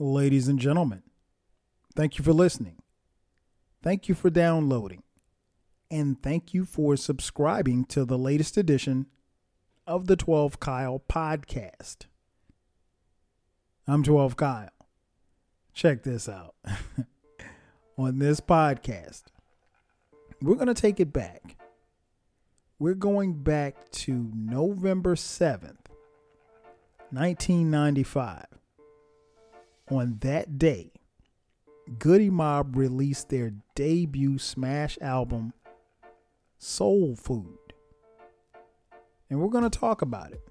Ladies and gentlemen, thank you for listening. Thank you for downloading. And thank you for subscribing to the latest edition of the 12 Kyle podcast. I'm 12 Kyle. Check this out. On this podcast, we're going to take it back. We're going back to November 7th, 1995. On that day, Goodie Mob released their debut smash album, Soul Food. And we're going to talk about it.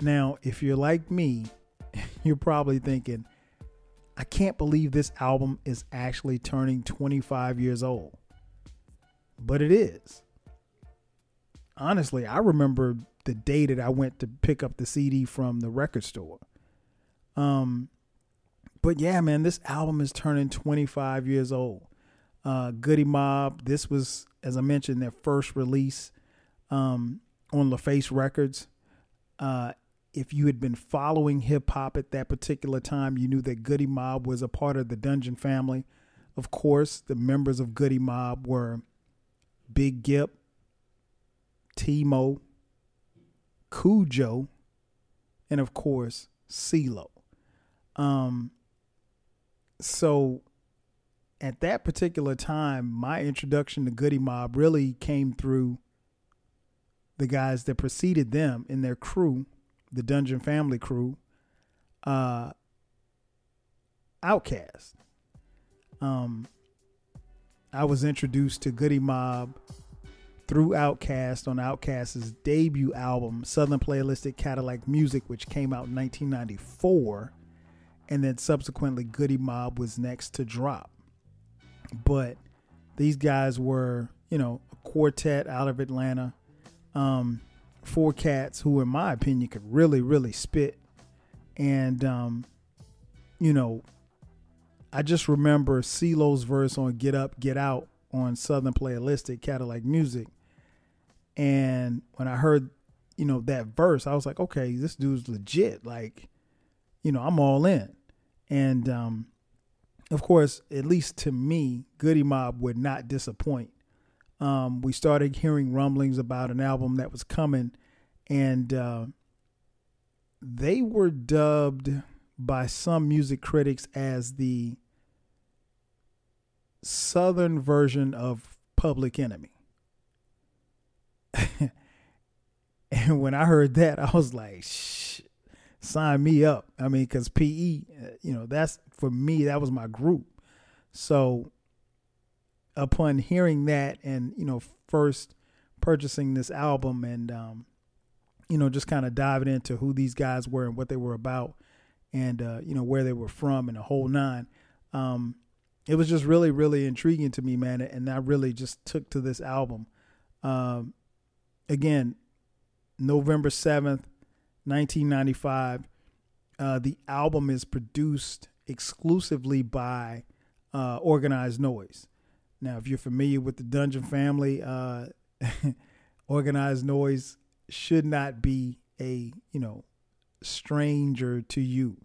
Now, if you're like me, you're probably thinking, I can't believe this album is actually turning 25 years old. But it is. Honestly, I remember the day that I went to pick up the CD from the record store. Um, but yeah, man, this album is turning 25 years old. Uh, Goodie Mob, this was, as I mentioned, their first release um, on LaFace Records. Uh, if you had been following hip hop at that particular time, you knew that Goodie Mob was a part of the Dungeon family. Of course, the members of Goodie Mob were Big Gipp, T-Mo, Khujo, and of course, CeeLo. Um, so at that particular time, my introduction to Goodie Mob really came through the guys that preceded them in their crew, the Dungeon Family crew, uh, OutKast. Um, I was introduced to Goodie Mob through OutKast on OutKast's debut album, Southern Playalistic Cadillac Music, which came out in 1994 and then subsequently Goodie Mob was next to drop. But these guys were, you know, a quartet out of Atlanta, um, four cats who, in my opinion, could really, really spit. And, um, you know, I just remember CeeLo's verse on Get Up, Get Out on Southern Playalistic Cadillac Music. And when I heard, you know, that verse, I was like, okay, this dude's legit. Like, you know, I'm all in. And um, of course, at least to me, Goodie Mob would not disappoint. Um, we started hearing rumblings about an album that was coming, and uh, they were dubbed by some music critics as the southern version of Public Enemy. and when I heard that, I was like, sign me up. I mean, because PE, uh, you know, that's for me, that was my group. So upon hearing that and, you know, first purchasing this album and, um, you know, just kind of diving into who these guys were and what they were about and, uh, you know, where they were from and the whole nine. Um, it was just really, really intriguing to me, man. And I really just took to this album. Um, again, November 7th, 1995. Uh, the album is produced exclusively by uh, Organized Noise. Now, if you're familiar with the Dungeon family, uh, Organized Noise should not be a you know stranger to you.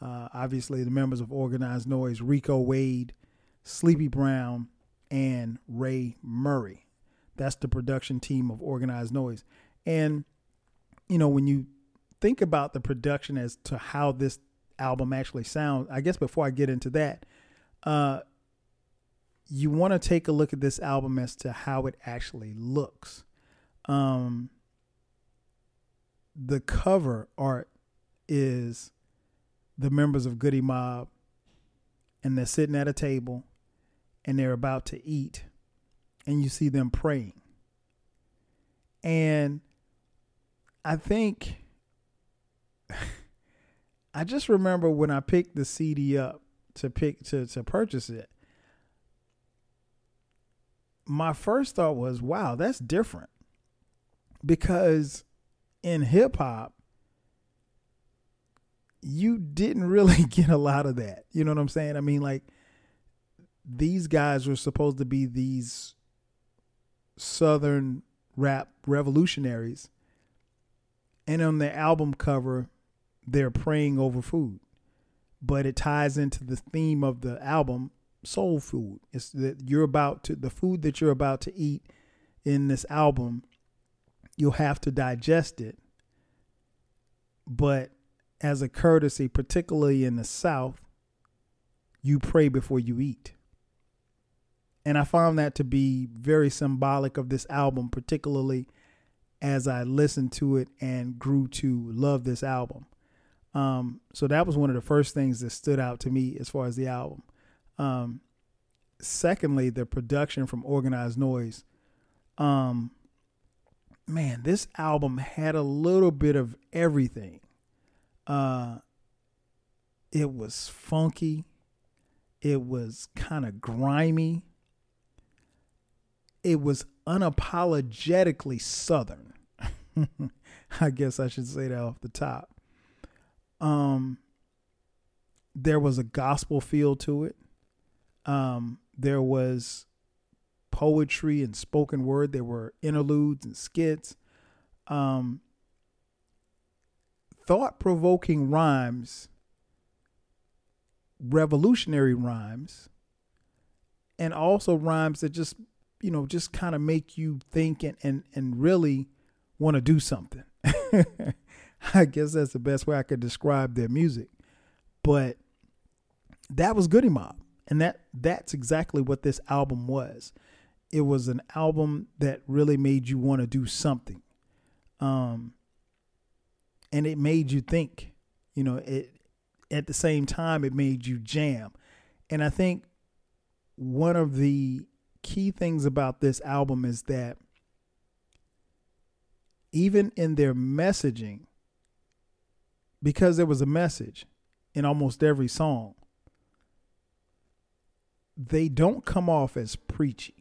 Uh, obviously, the members of Organized Noise, Rico Wade, Sleepy Brown, and Ray Murray. That's the production team of Organized Noise. And you know, when you think about the production as to how this album actually sounds, I guess before I get into that, uh, you want to take a look at this album as to how it actually looks. Um, the cover art is the members of Goodie Mob, and they're sitting at a table and they're about to eat, and you see them praying. And I think I just remember when I picked the CD up to pick to to purchase it. My first thought was, "Wow, that's different." Because in hip hop, you didn't really get a lot of that. You know what I'm saying? I mean, like these guys were supposed to be these southern rap revolutionaries and on the album cover they're praying over food but it ties into the theme of the album, soul food. It's that you're about to the food that you're about to eat in this album. You'll have to digest it, but as a courtesy, particularly in the South, you pray before you eat. And I found that to be very symbolic of this album, particularly as I listened to it and grew to love this album. Um, so that was one of the first things that stood out to me as far as the album. Um, secondly, the production from Organized Noise. Um, man, this album had a little bit of everything. Uh, it was funky. It was kind of grimy. It was unapologetically Southern. I guess I should say that off the top. Um, there was a gospel feel to it. Um, there was poetry and spoken word. There were interludes and skits. Um, thought provoking rhymes, revolutionary rhymes, and also rhymes that just, you know, just kind of make you think and, and, and really want to do something. I guess that's the best way I could describe their music. But that was Goodie Mob. And that that's exactly what this album was. It was an album that really made you want to do something. Um and it made you think. You know, it at the same time it made you jam. And I think one of the key things about this album is that even in their messaging, because there was a message in almost every song, they don't come off as preachy,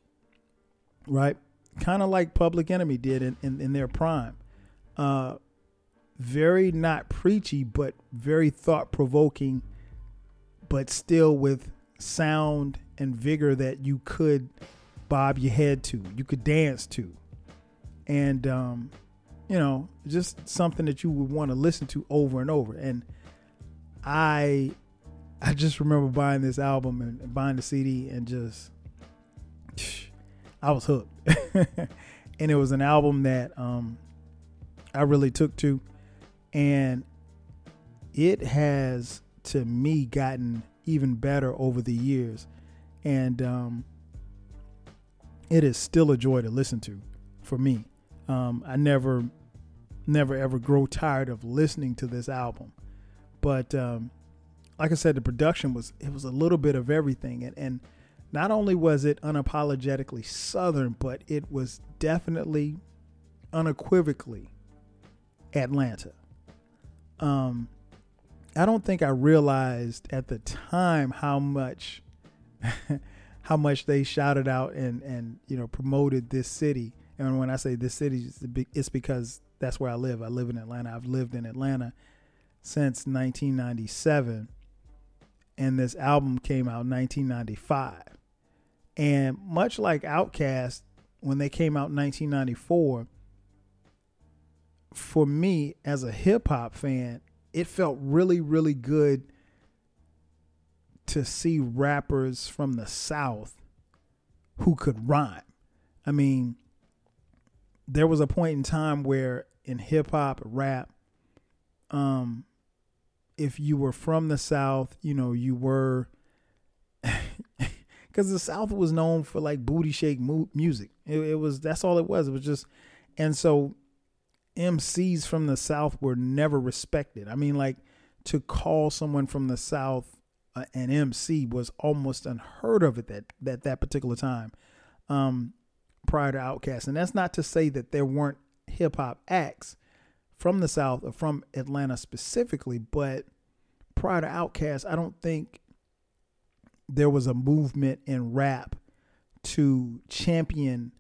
right? Kind of like Public Enemy did in, in, in their prime. Uh, very not preachy, but very thought provoking, but still with sound and vigor that you could bob your head to, you could dance to. And um, you know, just something that you would want to listen to over and over. And I I just remember buying this album and buying the CD and just I was hooked. and it was an album that um I really took to and it has to me gotten even better over the years and um it is still a joy to listen to for me. Um, I never never ever grow tired of listening to this album. But um, like I said, the production was it was a little bit of everything, and and not only was it unapologetically Southern, but it was definitely unequivocally Atlanta. Um, I don't think I realized at the time how much how much they shouted out and and you know promoted this city. And when I say this city, it's because that's where I live. I live in Atlanta. I've lived in Atlanta since 1997. And this album came out in 1995. And much like Outkast, when they came out in 1994, for me as a hip hop fan, it felt really, really good to see rappers from the South who could rhyme. I mean, there was a point in time where in hip hop, rap, um, if you were from the South, you know, you were, because the South was known for like booty shake mu- music. It, it was, that's all it was. It was just, and so MCs from the South were never respected. I mean, like to call someone from the South uh, an MC was almost unheard of at that that that particular time, um, prior to Outkast. And that's not to say that there weren't hip hop acts from the South or from Atlanta specifically, but prior to Outkast, I don't think there was a movement in rap to champion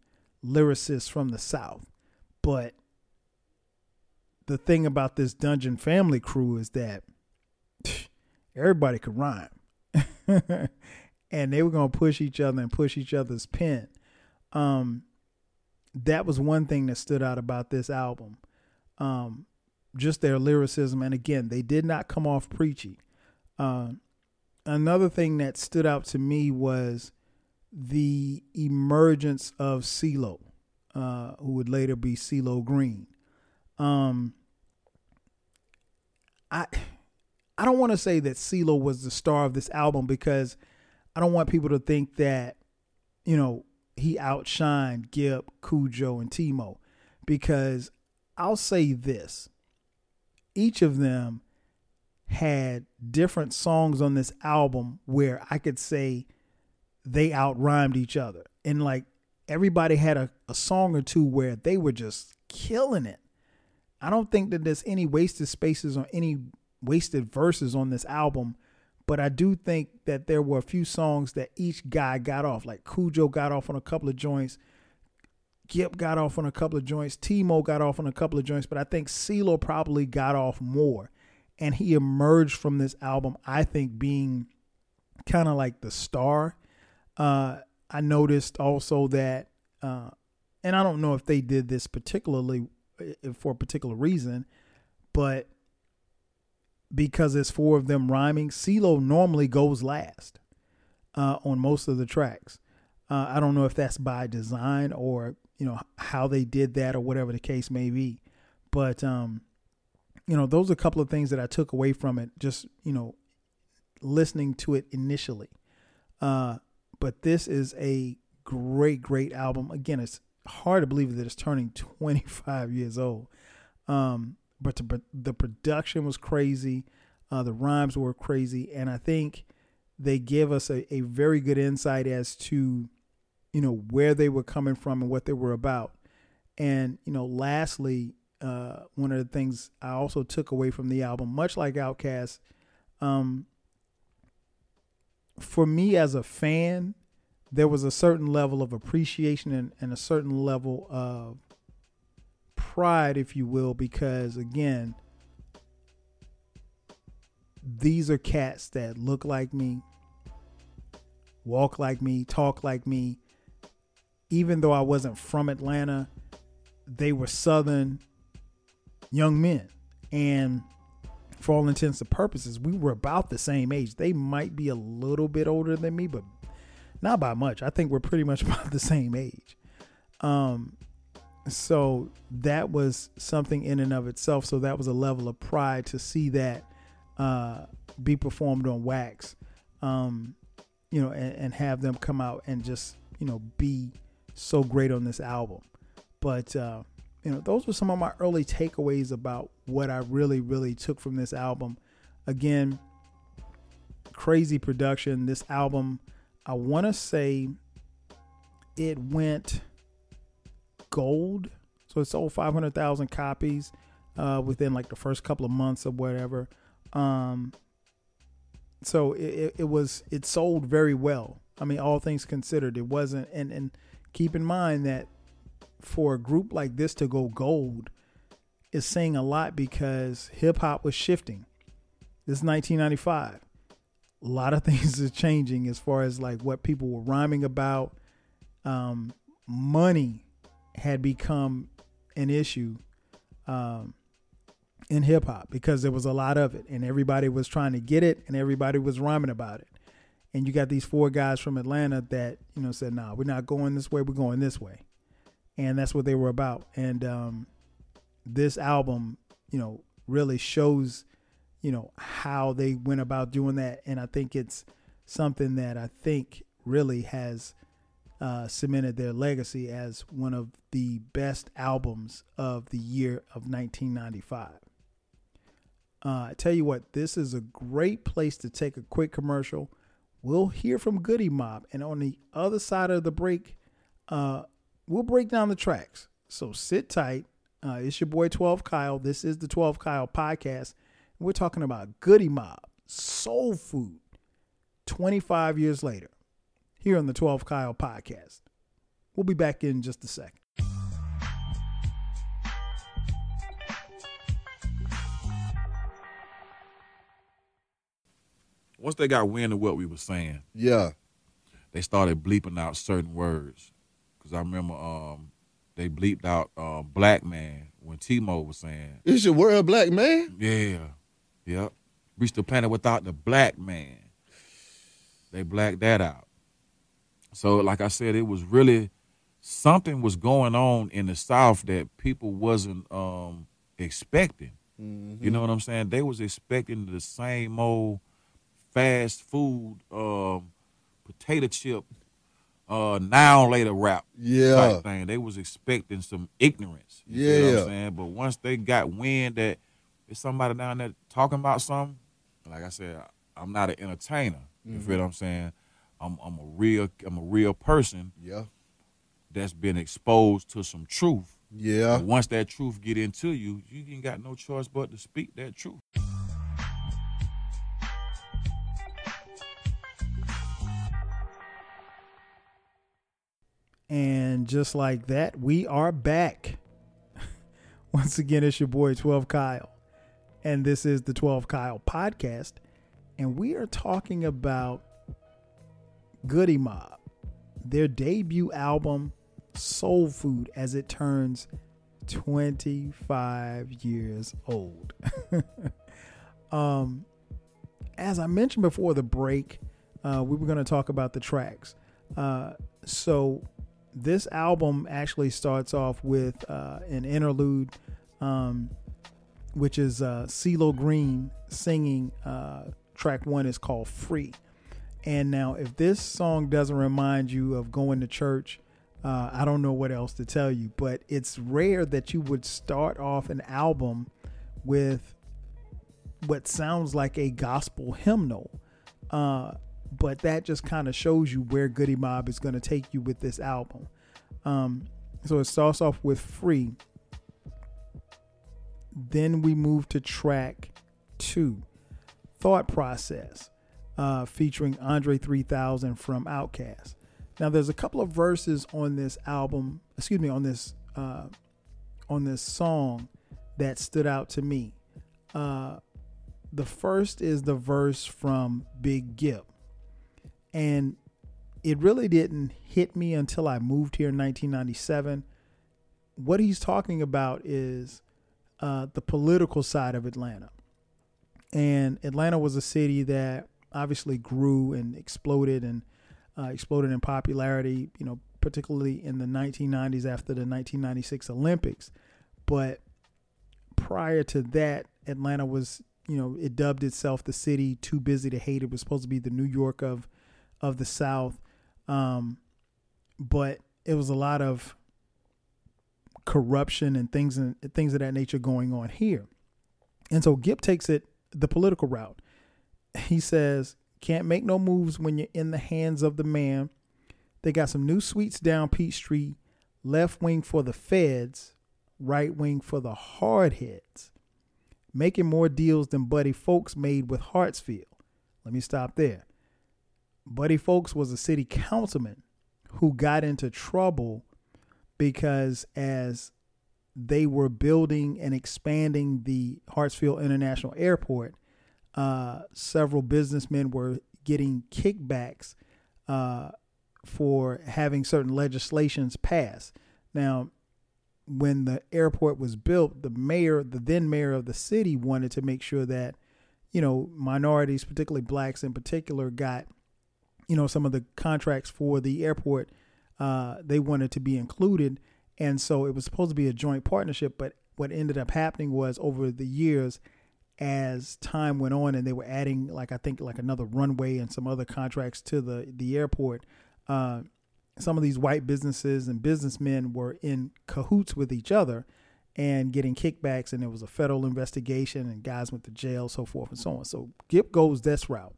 lyricists from the South. But the thing about this Dungeon Family crew is that everybody could rhyme. and they were going to push each other and push each other's pen. Um, that was one thing that stood out about this album. Um, just their lyricism, and again, they did not come off preachy. Uh, another thing that stood out to me was the emergence of CeeLo, uh, who would later be CeeLo Green. Um, I I don't want to say that CeeLo was the star of this album because I don't want people to think that, you know, he outshined Gipp, Khujo, and T-Mo. Because I'll say this each of them had different songs on this album where I could say they out rhymed each other. And like everybody had a, a song or two where they were just killing it. I don't think that there's any wasted spaces or any wasted verses on this album, but I do think that there were a few songs that each guy got off. Like Khujo got off on a couple of joints, Gipp got off on a couple of joints, T-Mo got off on a couple of joints, but I think CeeLo probably got off more. And he emerged from this album, I think, being kind of like the star. Uh, I noticed also that, uh, and I don't know if they did this particularly uh, for a particular reason, but because it's four of them rhyming, CeeLo normally goes last uh, on most of the tracks. Uh, I don't know if that's by design or you know how they did that or whatever the case may be, but um, you know those are a couple of things that I took away from it. Just you know listening to it initially, uh, but this is a great great album. Again, it's hard to believe that it's turning 25 years old. Um, but the, the production was crazy. Uh, the rhymes were crazy. And I think they give us a, a very good insight as to, you know, where they were coming from and what they were about. And, you know, lastly, uh, one of the things I also took away from the album, much like Outkast, um, for me as a fan, there was a certain level of appreciation and, and a certain level of pride, if you will, because again, these are cats that look like me, walk like me, talk like me. Even though I wasn't from Atlanta, they were Southern young men. And for all intents and purposes, we were about the same age. They might be a little bit older than me, but not by much. I think we're pretty much about the same age. Um, so that was something in and of itself. So that was a level of pride to see that uh, be performed on wax, um, you know, and, and, have them come out and just you know be so great on this album. But uh, you know, those were some of my early takeaways about what I really, really took from this album. Again, crazy production. This album, I want to say, it went gold. So it sold 500,000 copies uh, within like the first couple of months or whatever. Um, so it, it was it sold very well. I mean, all things considered, it wasn't. And and keep in mind that for a group like this to go gold is saying a lot because hip hop was shifting. This is 1995. A lot of things are changing as far as like what people were rhyming about. Um, money had become an issue um, in hip hop because there was a lot of it, and everybody was trying to get it, and everybody was rhyming about it. And you got these four guys from Atlanta that you know said, "Nah, we're not going this way. We're going this way," and that's what they were about. And um, this album, you know, really shows, you know, how they went about doing that, and I think it's something that I think really has uh, cemented their legacy as one of the best albums of the year of 1995. Uh, I tell you what, this is a great place to take a quick commercial. We'll hear from Goodie Mob, and on the other side of the break, uh, we'll break down the tracks. So sit tight. Uh, it's your boy 12 Kyle. This is the 12 Kyle podcast. We're talking about Goodie Mob, soul food, 25 years later here on the 12 Kyle podcast. We'll be back in just a second. Once they got wind of what we were saying, yeah, they started bleeping out certain words. Cause I remember um, they bleeped out uh, "black man" when T-Mo was saying, "Is your word black man?" Yeah, yep. reach the planet without the black man. They blacked that out. So, like I said, it was really something was going on in the South that people wasn't um, expecting. Mm-hmm. You know what I'm saying? They was expecting the same old fast food, um, potato chip, uh, now later rap Yeah. type thing. They was expecting some ignorance. You Yeah. I'm saying? But once they got wind that there's somebody down there talking about something, like I said, I'm not an entertainer. You Mm-hmm. feel what I'm saying? I'm I'm a real I'm a real person Yeah. that's been exposed to some truth. Yeah. And once that truth get into you, you ain't got no choice but to speak that truth. And just like that, we are back. Once again, it's your boy 12 Kyle. And this is the 12 Kyle podcast. And we are talking about Goodie Mob, their debut album, Soul Food, as it turns 25 years old. um, as I mentioned before the break, uh, we were going to talk about the tracks. Uh, so this album actually starts off with uh, an interlude, um, which is uh, CeeLo Green singing. Uh, track one is called "Free." And now, if this song doesn't remind you of going to church, uh, I don't know what else to tell you. But it's rare that you would start off an album with what sounds like a gospel hymnal. Uh, but that just kind of shows you where Goodie Mob is going to take you with this album. Um, so it starts off with Free. Then we move to track two, Thought Process, uh, featuring Andre 3000 from Outkast. Now, there's a couple of verses on this album, excuse me, on this uh, on this song that stood out to me. Uh, the first is the verse from Big Gipp. And it really didn't hit me until I moved here in 1997. What he's talking about is uh, the political side of Atlanta. And Atlanta was a city that obviously grew and exploded and uh, exploded in popularity, you know, particularly in the 1990s after the 1996 Olympics. But prior to that, Atlanta was, you know, it dubbed itself the city too busy to hate. It was supposed to be the New York of of the South. Um, but it was a lot of corruption and things and things of that nature going on here. And so Gipp takes it the political route. He says, "Can't make no moves when you're in the hands of the man." They got some new suites down Peachtree, left wing for the feds, right wing for the hardheads. Making more deals than Buddy Fowlkes made with Hartsfield. Let me stop there. Buddy Fowlkes was a city councilman who got into trouble because as they were building and expanding the Hartsfield International Airport, uh, several businessmen were getting kickbacks uh, for having certain legislations passed. Now, when the airport was built, the mayor, the then mayor of the city, wanted to make sure that, you know, minorities, particularly blacks in particular, got, you know, some of the contracts for the airport. Uh, they wanted to be included, and so it was supposed to be a joint partnership. But what ended up happening was over the years, as time went on, and they were adding, like I think, like another runway and some other contracts to the the airport. Uh, some of these white businesses and businessmen were in cahoots with each other and getting kickbacks, and there was a federal investigation, and guys went to jail, so forth and so on. So Gipp goes this route,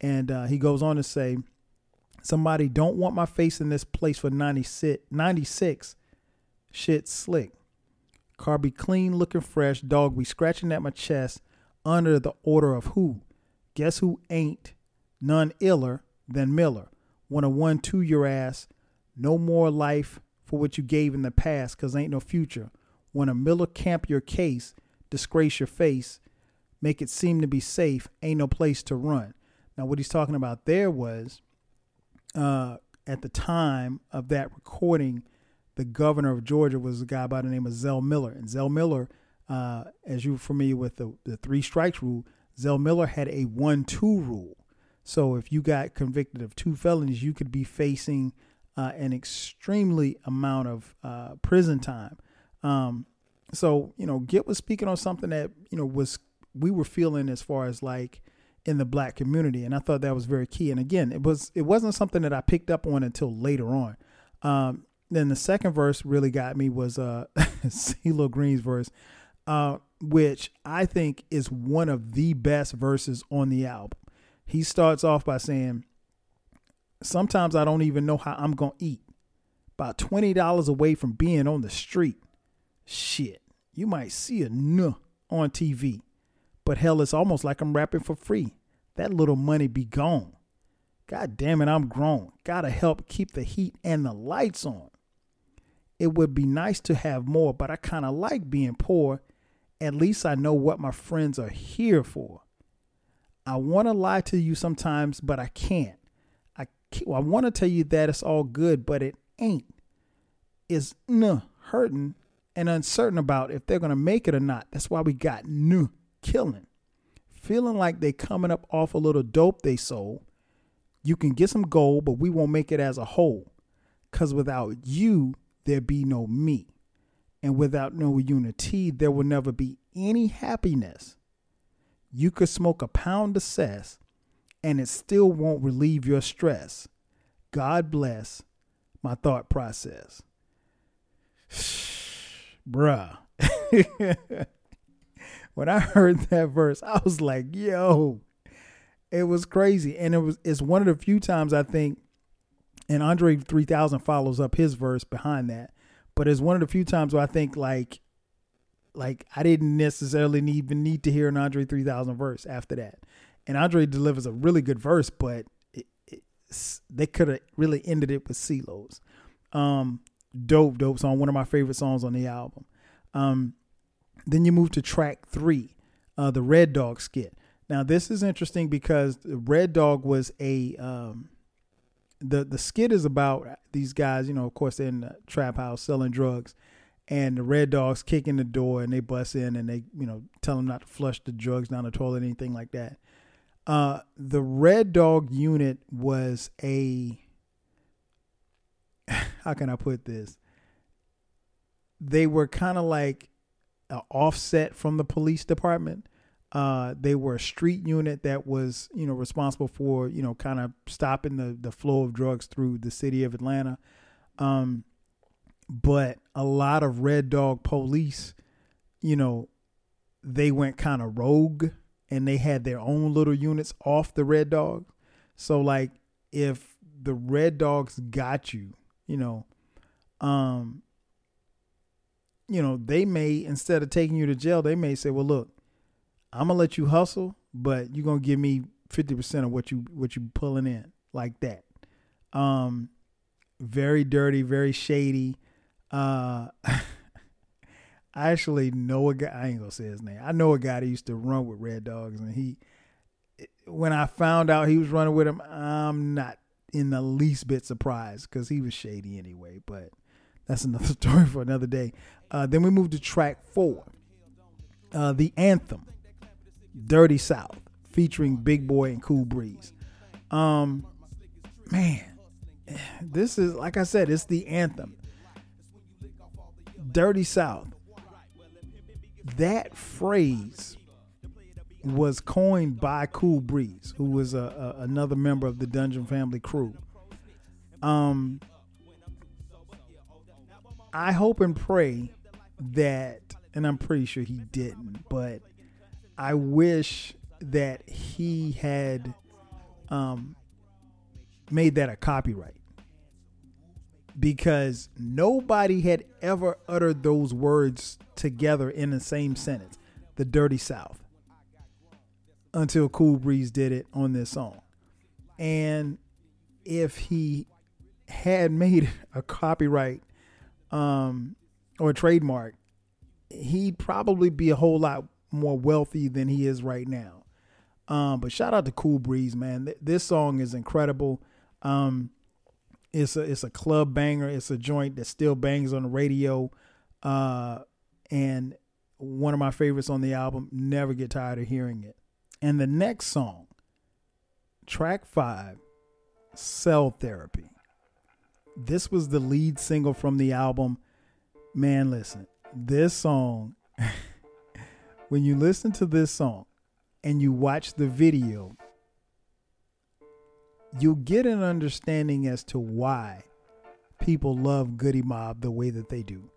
and uh, he goes on to say, "Somebody don't want my face in this place for 96, 96 shit slick. Car be clean, looking fresh. Dog be scratching at my chest under the order of who? Guess who ain't none iller than Miller? Want to one two your ass. No more life for what you gave in the past, cause ain't no future. When a Miller camp your case, disgrace your face, make it seem to be safe, ain't no place to run. Now, what he's talking about there was uh, at the time of that recording, the governor of Georgia was a guy by the name of Zell Miller. And Zell Miller, uh, as you're familiar with the, the three strikes rule, Zell Miller had a one-two rule. So if you got convicted of two felonies, you could be facing uh, an extremely amount of uh, prison time. Um, so you know, Gipp was speaking on something that you know was we were feeling as far as like in the black community, and I thought that was very key. And again, it was it wasn't something that I picked up on until later on. Um, then the second verse really got me was uh CeeLo Green's verse, uh, which I think is one of the best verses on the album. He starts off by saying, Sometimes I don't even know how I'm gonna eat. About twenty dollars away from being on the street. Shit. You might see a nuh on TV. But hell, it's almost like I'm rapping for free. That little money be gone. God damn it, I'm grown. Gotta help keep the heat and the lights on. It would be nice to have more, but I kind of like being poor. At least I know what my friends are here for. I want to lie to you sometimes, but I can't. I can't, I want to tell you that it's all good, but it ain't. It's n hurting and uncertain about if they're gonna make it or not. That's why we got n killing, feeling like they coming up off a little dope they sold. You can get some gold, but we won't make it as a whole. Cause without you, there be no me. And without no unity, there will never be any happiness. You could smoke a pound of cess and it still won't relieve your stress. God bless my thought process. Bruh. when I heard that verse, I was like, yo, it was crazy. And it was it's one of the few times I think and Andre 3000 follows up his verse behind that. But it's one of the few times where I think like like I didn't necessarily need, even need to hear an Andre 3000 verse after that. And Andre delivers a really good verse, but it, it, they could have really ended it with CeeLo's. Um, dope, dope song. One of my favorite songs on the album. Um, then you move to track three, uh, the Red Dog skit. Now this is interesting because Red Dog was a um, the the skit is about these guys. You know, of course, they're in the trap house selling drugs, and the Red Dogs kick in the door and they bust in and they you know tell them not to flush the drugs down the toilet, anything like that. Uh, the Red Dog unit was a how can I put this? They were kind of like an offset from the police department. Uh, they were a street unit that was, you know, responsible for, you know, kind of stopping the, the flow of drugs through the city of Atlanta. Um, but a lot of Red Dog police, you know, they went kind of rogue and they had their own little units off the Red Dog. So like if the Red Dogs got you, you know, um, you know, they may instead of taking you to jail, they may say, "Well, look, I'm gonna let you hustle, but you're gonna give me fifty percent of what you what you pulling in like that. Um, very dirty, very shady. Uh, I actually know a guy. I ain't gonna say his name. I know a guy that used to run with Red Dogs, and he. When I found out he was running with him, I'm not in the least bit surprised because he was shady anyway. But that's another story for another day. Uh, then we move to track four, uh, the anthem. Dirty South featuring Big Boy and Cool Breeze. Um, man, this is like I said, it's the anthem. Dirty South. That phrase was coined by Cool Breeze, who was a, a, another member of the Dungeon Family crew. Um, I hope and pray that, and I'm pretty sure he didn't, but I wish that he had um, made that a copyright. Because nobody had ever uttered those words together in the same sentence the dirty south until cool breeze did it on this song. And if he had made a copyright um, or a trademark he'd probably be a whole lot more wealthy than he is right now. Um, but shout out to Cool Breeze, man. Th- this song is incredible. Um, it's a it's a club banger. It's a joint that still bangs on the radio, uh, and one of my favorites on the album. Never get tired of hearing it. And the next song, track five, Cell Therapy. This was the lead single from the album. Man, listen, this song, when you listen to this song and you watch the video, you'll get an understanding as to why people love Goodie Mob the way that they do.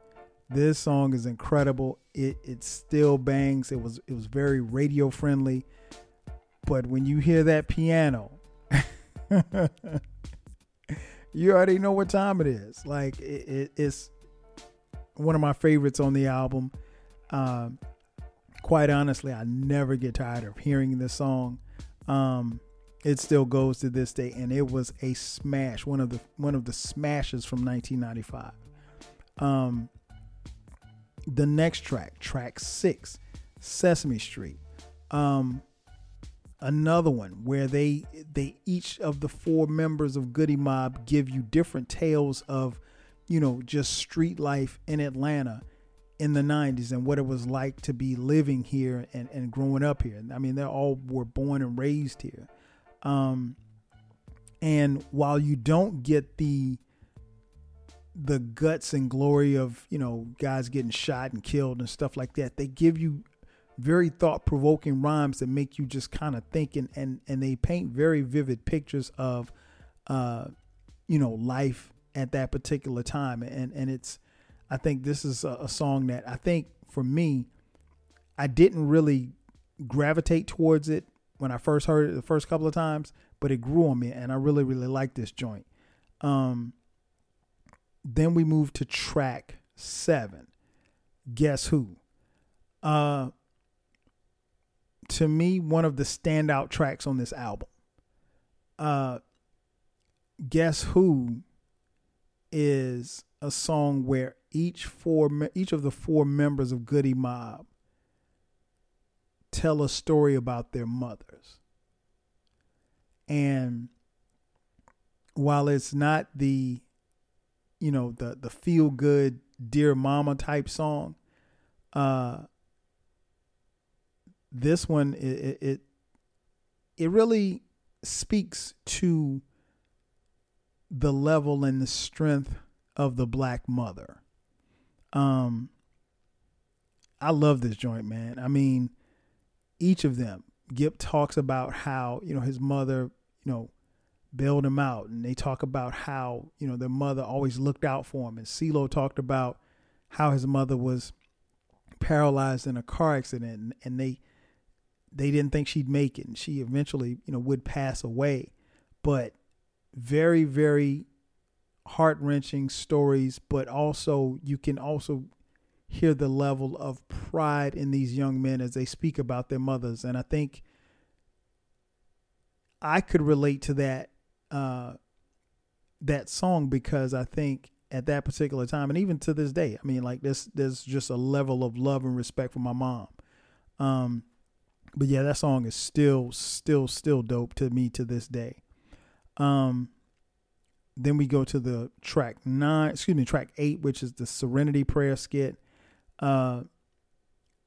This song is incredible. It it still bangs. It was it was very radio friendly. But when you hear that piano, you already know what time it is. Like it, it, it's one of my favorites on the album. Um, quite honestly, I never get tired of hearing this song. Um, it still goes to this day, and it was a smash. One of the one of the smashes from 1995. Um, the next track, track six, Sesame Street. Um, another one where they they each of the four members of Goodie Mob give you different tales of, you know, just street life in Atlanta in the 90s and what it was like to be living here and, and growing up here. I mean, they all were born and raised here. Um, and while you don't get the the guts and glory of you know guys getting shot and killed and stuff like that, they give you very thought provoking rhymes that make you just kind of think and, and and they paint very vivid pictures of uh you know life at that particular time and and it's I think this is a, a song that I think for me I didn't really gravitate towards it when I first heard it the first couple of times, but it grew on me and I really, really like this joint. Um, then we move to track seven. Guess who? Uh, to me, one of the standout tracks on this album. Uh, Guess who is a song where each four each of the four members of Goodie Mob tell a story about their mothers. And while it's not the you know the the feel good dear mama type song uh this one it it, it really speaks to the level and the strength of the black mother um I love this joint man I mean each of them. Gipp talks about how, you know, his mother, you know, bailed him out. And they talk about how, you know, their mother always looked out for him. And CeeLo talked about how his mother was paralyzed in a car accident and, and they they didn't think she'd make it. And she eventually, you know, would pass away. But very, very heart wrenching stories, but also you can also hear the level of pride in these young men as they speak about their mothers. And I think I could relate to that uh, that song because I think at that particular time, and even to this day, I mean, like this, there's just a level of love and respect for my mom. Um, but yeah, that song is still, still, still dope to me to this day. Um, then we go to the track nine, excuse me, track eight, which is the Serenity Prayer skit. Uh,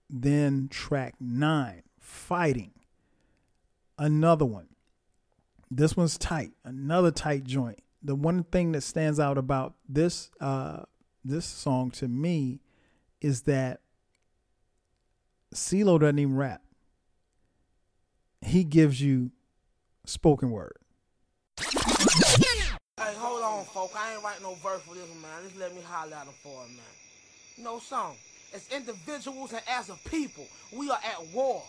then track nine, Fighting. Another one. This one's tight. Another tight joint. The one thing that stands out about this uh, this song to me is that CeeLo doesn't even rap. He gives you spoken word. Hey, hold on, folk. I ain't writing no verse for this one, man. Just let me holler at him for it, man. No song as individuals and as a people, we are at war.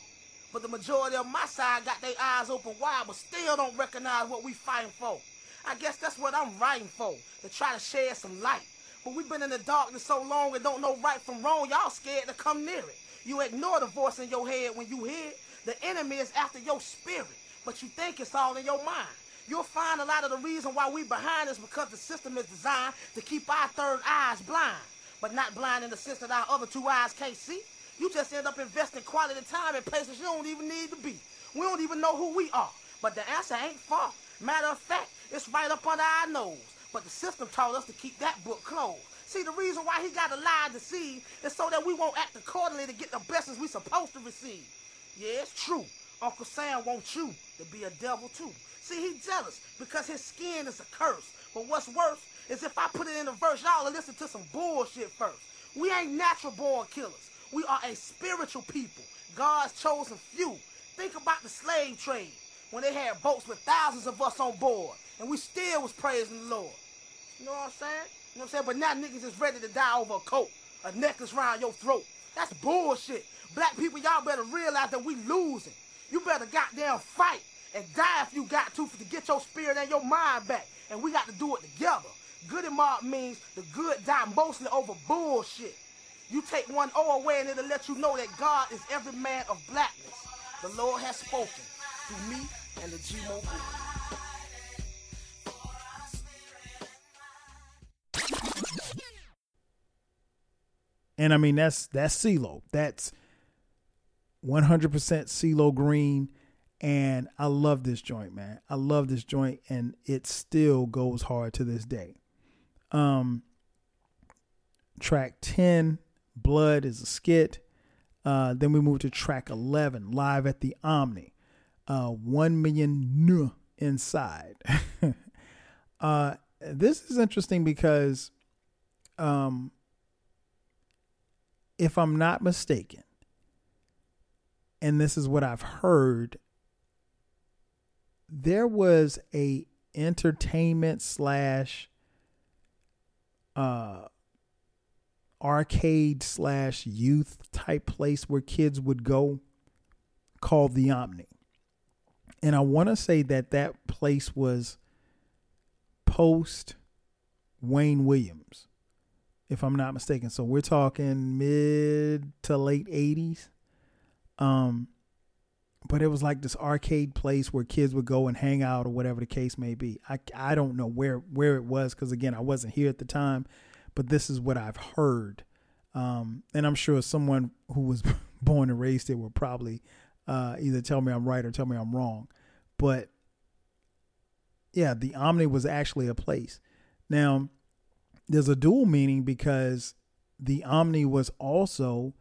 But the majority of my side got their eyes open wide, but still don't recognize what we fighting for. I guess that's what I'm writing for, to try to shed some light. But we've been in the darkness so long and don't know right from wrong, y'all scared to come near it. You ignore the voice in your head when you hear it. The enemy is after your spirit, but you think it's all in your mind. You'll find a lot of the reason why we behind is because the system is designed to keep our third eyes blind but not blind in the sense that our other two eyes can't see. You just end up investing quality time in places you don't even need to be. We don't even know who we are. But the answer ain't far. Matter of fact, it's right up under our nose. But the system taught us to keep that book closed. See, the reason why he got to lie and deceive is so that we won't act accordingly to get the blessings we supposed to receive. Yeah, it's true. Uncle Sam wants you to be a devil too. See, he jealous because his skin is a curse. But what's worse is if I put it in a verse, y'all listen to some bullshit first. We ain't natural born killers. We are a spiritual people, God's chosen few. Think about the slave trade when they had boats with thousands of us on board and we still was praising the Lord. You know what I'm saying? You know what I'm saying? But now niggas is ready to die over a coat, a necklace around your throat. That's bullshit. Black people, y'all better realize that we losing. You better goddamn fight and die if you got to to get your spirit and your mind back. And we got to do it together. Good Goodie Mob means the good die mostly over bullshit. You take one O away and it'll let you know that God is every man of blackness. The Lord has spoken through me and the G-Mo. And I mean that's that's CeeLo. That's 100% CeeLo Green and I love this joint, man. I love this joint and it still goes hard to this day. Um track 10 Blood is a skit. Uh, then we move to track 11 Live at the Omni. Uh, 1 million inside. uh, this is interesting because um if I'm not mistaken, and this is what I've heard, there was a entertainment slash uh arcade slash youth type place where kids would go called the Omni. And I want to say that that place was post Wayne Williams if I'm not mistaken. So we're talking mid to late 80s. Um, but it was like this arcade place where kids would go and hang out or whatever the case may be. I, I don't know where, where it was because, again, I wasn't here at the time, but this is what I've heard. Um, and I'm sure someone who was born and raised there will probably uh, either tell me I'm right or tell me I'm wrong. But yeah, the Omni was actually a place. Now, there's a dual meaning because the Omni was also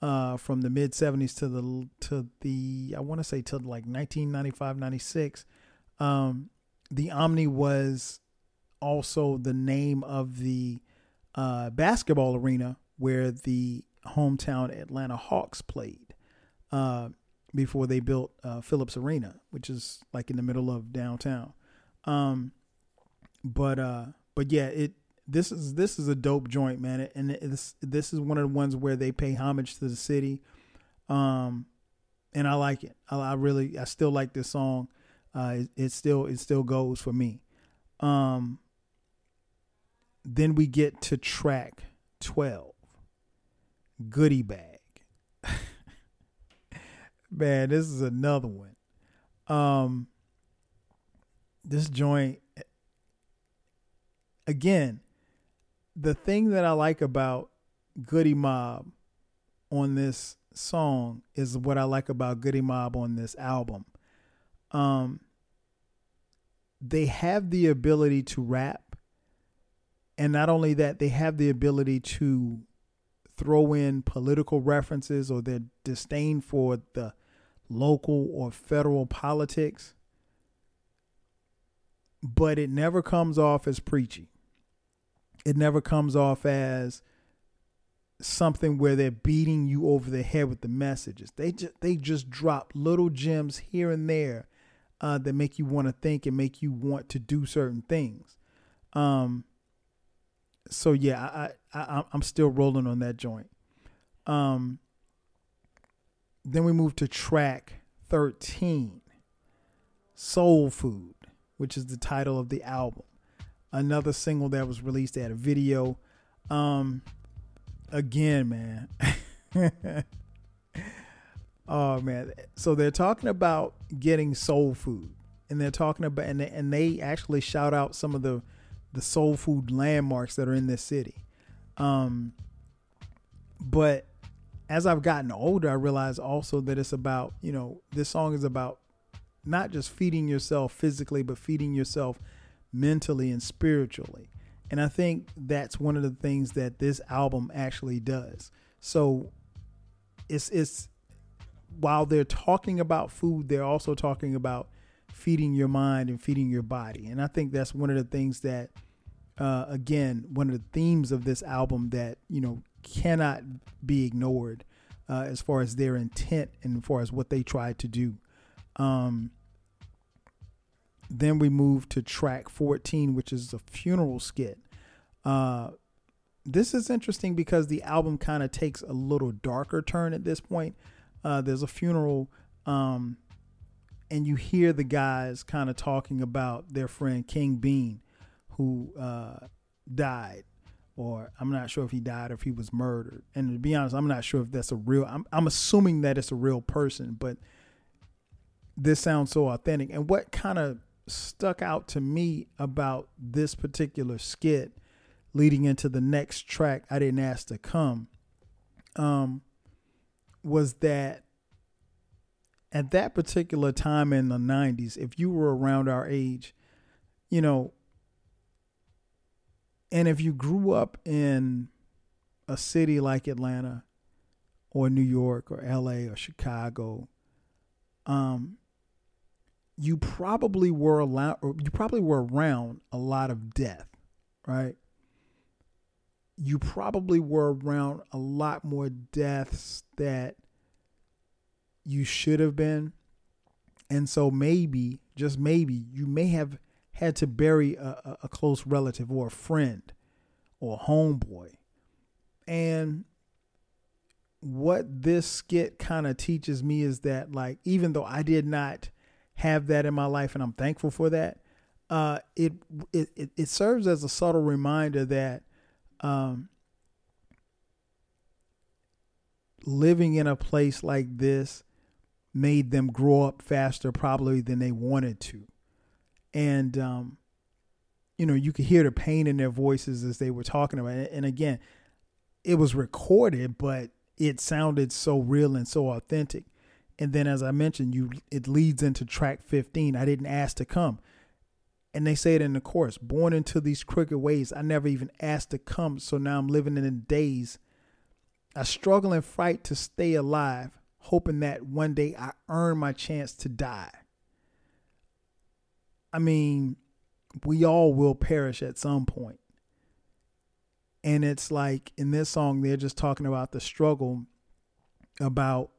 uh, from the mid 70s to the to the I want to say to like 1995 96 um, the Omni was also the name of the uh, basketball arena where the hometown Atlanta Hawks played uh, before they built uh, Phillips Arena, which is like in the middle of downtown. Um, but uh, but yeah, it this is this is a dope joint, man, and this this is one of the ones where they pay homage to the city, um, and I like it. I, I really I still like this song. Uh, it, it, still it still goes for me. Um, then we get to track twelve, Goodie Bag. man, this is another one. Um, this joint again the thing that I like about Goodie Mob on this song is what I like about Goodie Mob on this album. Um, they have the ability to rap, and not only that, they have the ability to throw in political references or their disdain for the local or federal politics, but it never comes off as preachy it never comes off as something where they're beating you over the head with the messages. They just they just drop little gems here and there uh, that make you want to think and make you want to do certain things. Um. So yeah, I, I I'm still rolling on that joint. Um. Then we move to track thirteen, Soul Food, which is the title of the album another single that was released at a video. Um, again, man. oh man. So they're talking about getting soul food, and they're talking about and they, and they actually shout out some of the the soul food landmarks that are in this city. Um, but as I've gotten older, I realize also that it's about you know this song is about not just feeding yourself physically, but feeding yourself mentally and spiritually. And I think that's one of the things that this album actually does. So it's it's while they're talking about food, they're also talking about feeding your mind and feeding your body. And I think that's one of the things that, uh, again, one of the themes of this album that, you know, cannot be ignored uh, as far as their intent and as far as what they tried to do. Um, then we move to track 14, which is a funeral skit. Uh, this is interesting because the album kind of takes a little darker turn at this point. Uh, there's a funeral, um, and you hear the guys kind of talking about their friend King Bean, who uh, died, or I'm not sure if he died or if he was murdered. And to be honest, I'm not sure if that's a real. I'm, I'm assuming that it's a real person, but this sounds so authentic. And what kind of stuck out to me about this particular skit leading into the next track I didn't ask to come um was that at that particular time in the 90s if you were around our age you know and if you grew up in a city like Atlanta or New York or LA or Chicago um you probably were allowed you probably were around a lot of death right? You probably were around a lot more deaths that you should have been. And so maybe just maybe you may have had to bury a, a close relative or a friend or a homeboy. And what this skit kind of teaches me is that like even though i did not have that in my life, and I'm thankful for that. Uh, it, it it serves as a subtle reminder that um, living in a place like this made them grow up faster, probably than they wanted to, and um, you know you could hear the pain in their voices as they were talking about it. And again, it was recorded, but it sounded so real and so authentic and then as I mentioned, you it leads into track 15. I didn't ask to come. And they say it in the chorus, born into these crooked ways. I never even asked to come, so now I'm living in the days. I struggle and fight to stay alive, hoping that one day I earn my chance to die. I mean, we all will perish at some point. And it's like in this song, they're just talking about the struggle about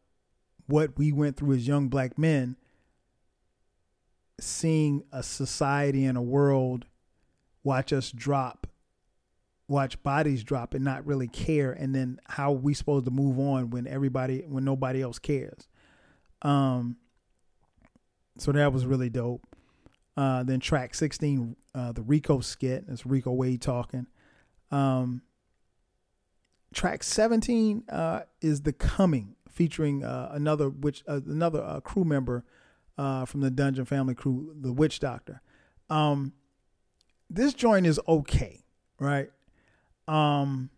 what we went through as young black men, seeing a society and a world watch us drop, watch bodies drop and not really care, and then how we supposed to move on when everybody when nobody else cares. Um so that was really dope. Uh, then track 16, uh, the Rico skit. That's Rico Wade talking. Um, track 17 uh, is The Coming featuring uh, another which uh, another uh, crew member uh, from the Dungeon Family crew, the Witch Doctor. Um, this joint is okay, right? Um,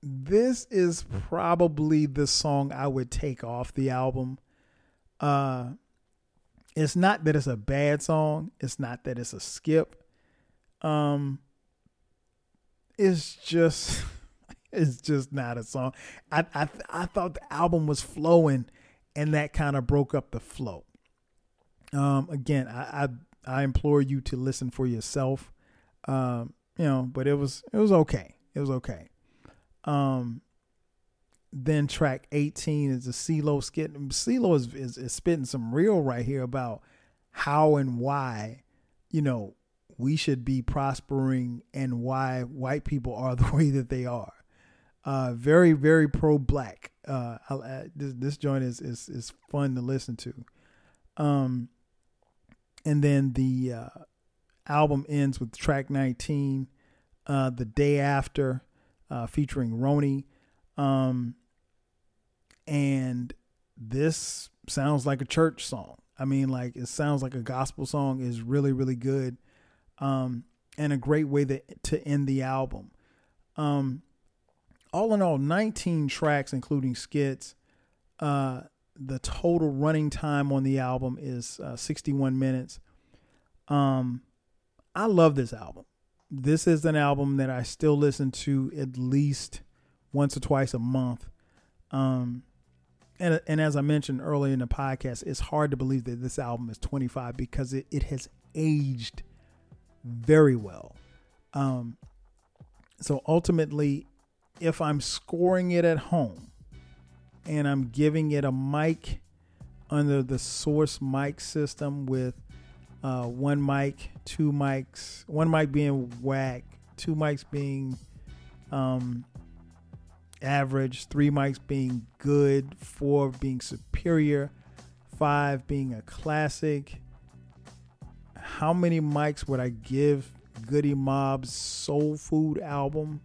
this is probably the song I would take off the album. Uh, it's not that it's a bad song. It's not that it's a skip. Um, it's just it's just not a song. I I I thought the album was flowing, and that kind of broke up the flow. Um, again, I, I I implore you to listen for yourself. Um, you know, but it was it was okay. It was okay. Um, then track 18 is a CeeLo skit. CeeLo is, is, is spitting some real right here about how and why, you know, we should be prospering and why white people are the way that they are. Uh, very very pro black. Uh, this this joint is is is fun to listen to. Um, and then the uh, album ends with track 19, uh, the day after, uh, featuring Roni. Um, and this sounds like a church song. I mean, like it sounds like a gospel song. is really really good, um, and a great way that to end the album. Um, all in all, 19 tracks, including skits. Uh, the total running time on the album is uh, 61 minutes. Um, I love this album. This is an album that I still listen to at least once or twice a month. Um, and and as I mentioned earlier in the podcast, it's hard to believe that this album is 25 because it, it has aged very well. Um, so ultimately, if I'm scoring it at home and I'm giving it a mic under the source mic system with uh, one mic, two mics, one mic being whack, two mics being um, average, three mics being good, four being superior, five being a classic. How many mics would I give Goodie Mob's Soul Food album?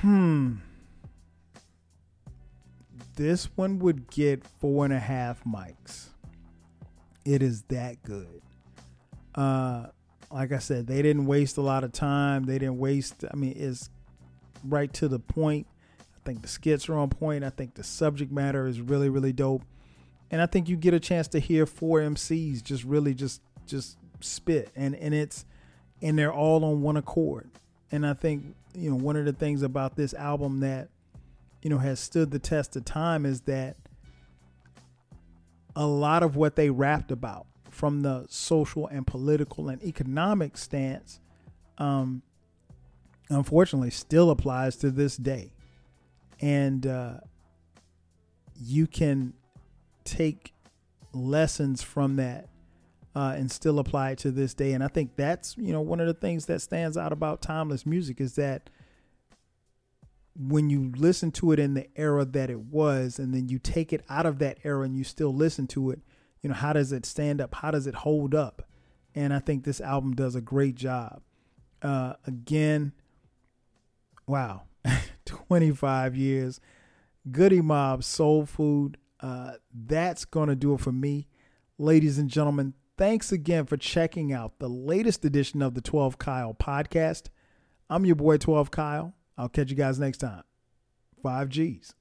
Hmm. This one would get four and a half mics. It is that good. Uh, like I said, they didn't waste a lot of time. They didn't waste. I mean, it's right to the point. I think the skits are on point. I think the subject matter is really, really dope. And I think you get a chance to hear four MCs just really just just spit and and it's and they're all on one accord. And I think, you know, one of the things about this album that you know has stood the test of time is that a lot of what they rapped about from the social and political and economic stance um, unfortunately still applies to this day. And uh, you can take lessons from that uh, and still apply it to this day. And I think that's, you know, one of the things that stands out about timeless music is that when you listen to it in the era that it was, and then you take it out of that era and you still listen to it, you know, how does it stand up? How does it hold up? And I think this album does a great job. Uh, again, wow, 25 years. Goodie Mob Soul Food. Uh, that's going to do it for me. Ladies and gentlemen, thanks again for checking out the latest edition of the 12 Kyle podcast. I'm your boy, 12 Kyle. I'll catch you guys next time. 5 G's.